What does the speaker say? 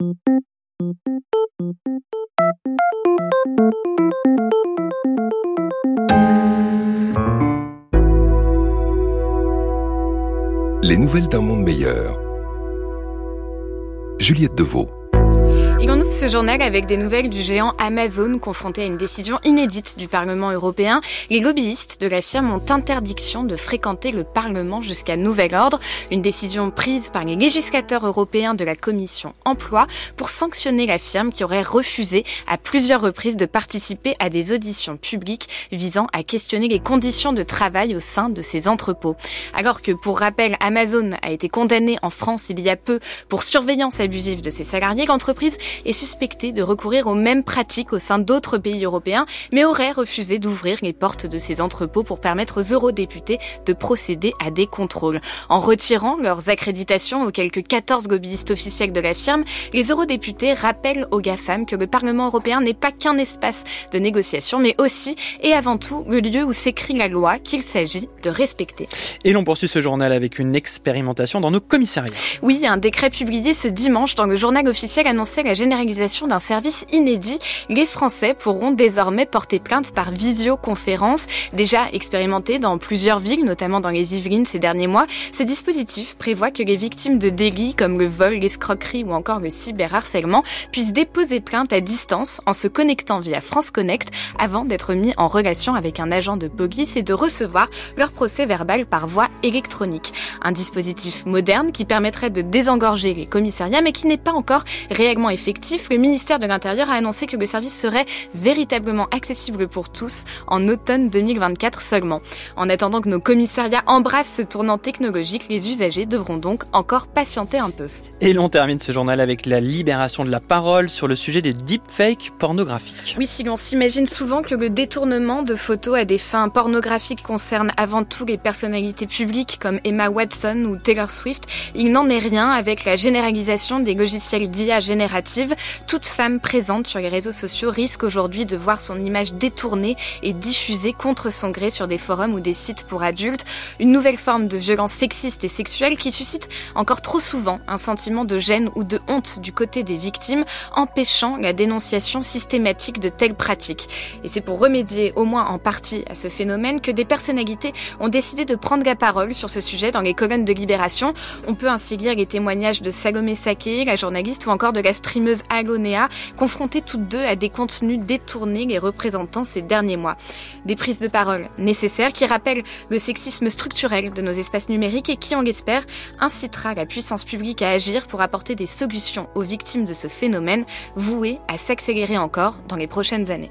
Les nouvelles d'un monde meilleur. Juliette Deveau. Ce journal avec des nouvelles du géant Amazon confronté à une décision inédite du Parlement européen. Les lobbyistes de la firme ont interdiction de fréquenter le Parlement jusqu'à nouvel ordre. Une décision prise par les législateurs européens de la Commission Emploi pour sanctionner la firme qui aurait refusé à plusieurs reprises de participer à des auditions publiques visant à questionner les conditions de travail au sein de ses entrepôts. Alors que, pour rappel, Amazon a été condamné en France il y a peu pour surveillance abusive de ses salariés, l'entreprise est suspecté de recourir aux mêmes pratiques au sein d'autres pays européens, mais aurait refusé d'ouvrir les portes de ses entrepôts pour permettre aux eurodéputés de procéder à des contrôles. En retirant leurs accréditations aux quelques 14 lobbyistes officiels de la firme, les eurodéputés rappellent aux GAFAM que le Parlement européen n'est pas qu'un espace de négociation, mais aussi et avant tout le lieu où s'écrit la loi qu'il s'agit de respecter. Et l'on poursuit ce journal avec une expérimentation dans nos commissariats. Oui, un décret publié ce dimanche dans le journal officiel annonçait la généralisation d'un service inédit. Les Français pourront désormais porter plainte par visioconférence. Déjà expérimenté dans plusieurs villes, notamment dans les Yvelines ces derniers mois, ce dispositif prévoit que les victimes de délits comme le vol, l'escroquerie ou encore le cyberharcèlement puissent déposer plainte à distance en se connectant via France Connect avant d'être mis en relation avec un agent de police et de recevoir leur procès verbal par voie électronique. Un dispositif moderne qui permettrait de désengorger les commissariats mais qui n'est pas encore réellement effectif le ministère de l'Intérieur a annoncé que le service serait véritablement accessible pour tous en automne 2024 seulement. En attendant que nos commissariats embrassent ce tournant technologique, les usagers devront donc encore patienter un peu. Et l'on termine ce journal avec la libération de la parole sur le sujet des deepfakes pornographiques. Oui, si l'on s'imagine souvent que le détournement de photos à des fins pornographiques concerne avant tout les personnalités publiques comme Emma Watson ou Taylor Swift, il n'en est rien avec la généralisation des logiciels d'IA génératifs toute femme présente sur les réseaux sociaux risque aujourd'hui de voir son image détournée et diffusée contre son gré sur des forums ou des sites pour adultes. Une nouvelle forme de violence sexiste et sexuelle qui suscite encore trop souvent un sentiment de gêne ou de honte du côté des victimes, empêchant la dénonciation systématique de telles pratiques. Et c'est pour remédier au moins en partie à ce phénomène que des personnalités ont décidé de prendre la parole sur ce sujet dans les colonnes de Libération. On peut ainsi lire les témoignages de Salomé Saké, la journaliste, ou encore de la confrontées toutes deux à des contenus détournés les représentant ces derniers mois. Des prises de parole nécessaires qui rappellent le sexisme structurel de nos espaces numériques et qui, on l'espère, incitera la puissance publique à agir pour apporter des solutions aux victimes de ce phénomène voué à s'accélérer encore dans les prochaines années.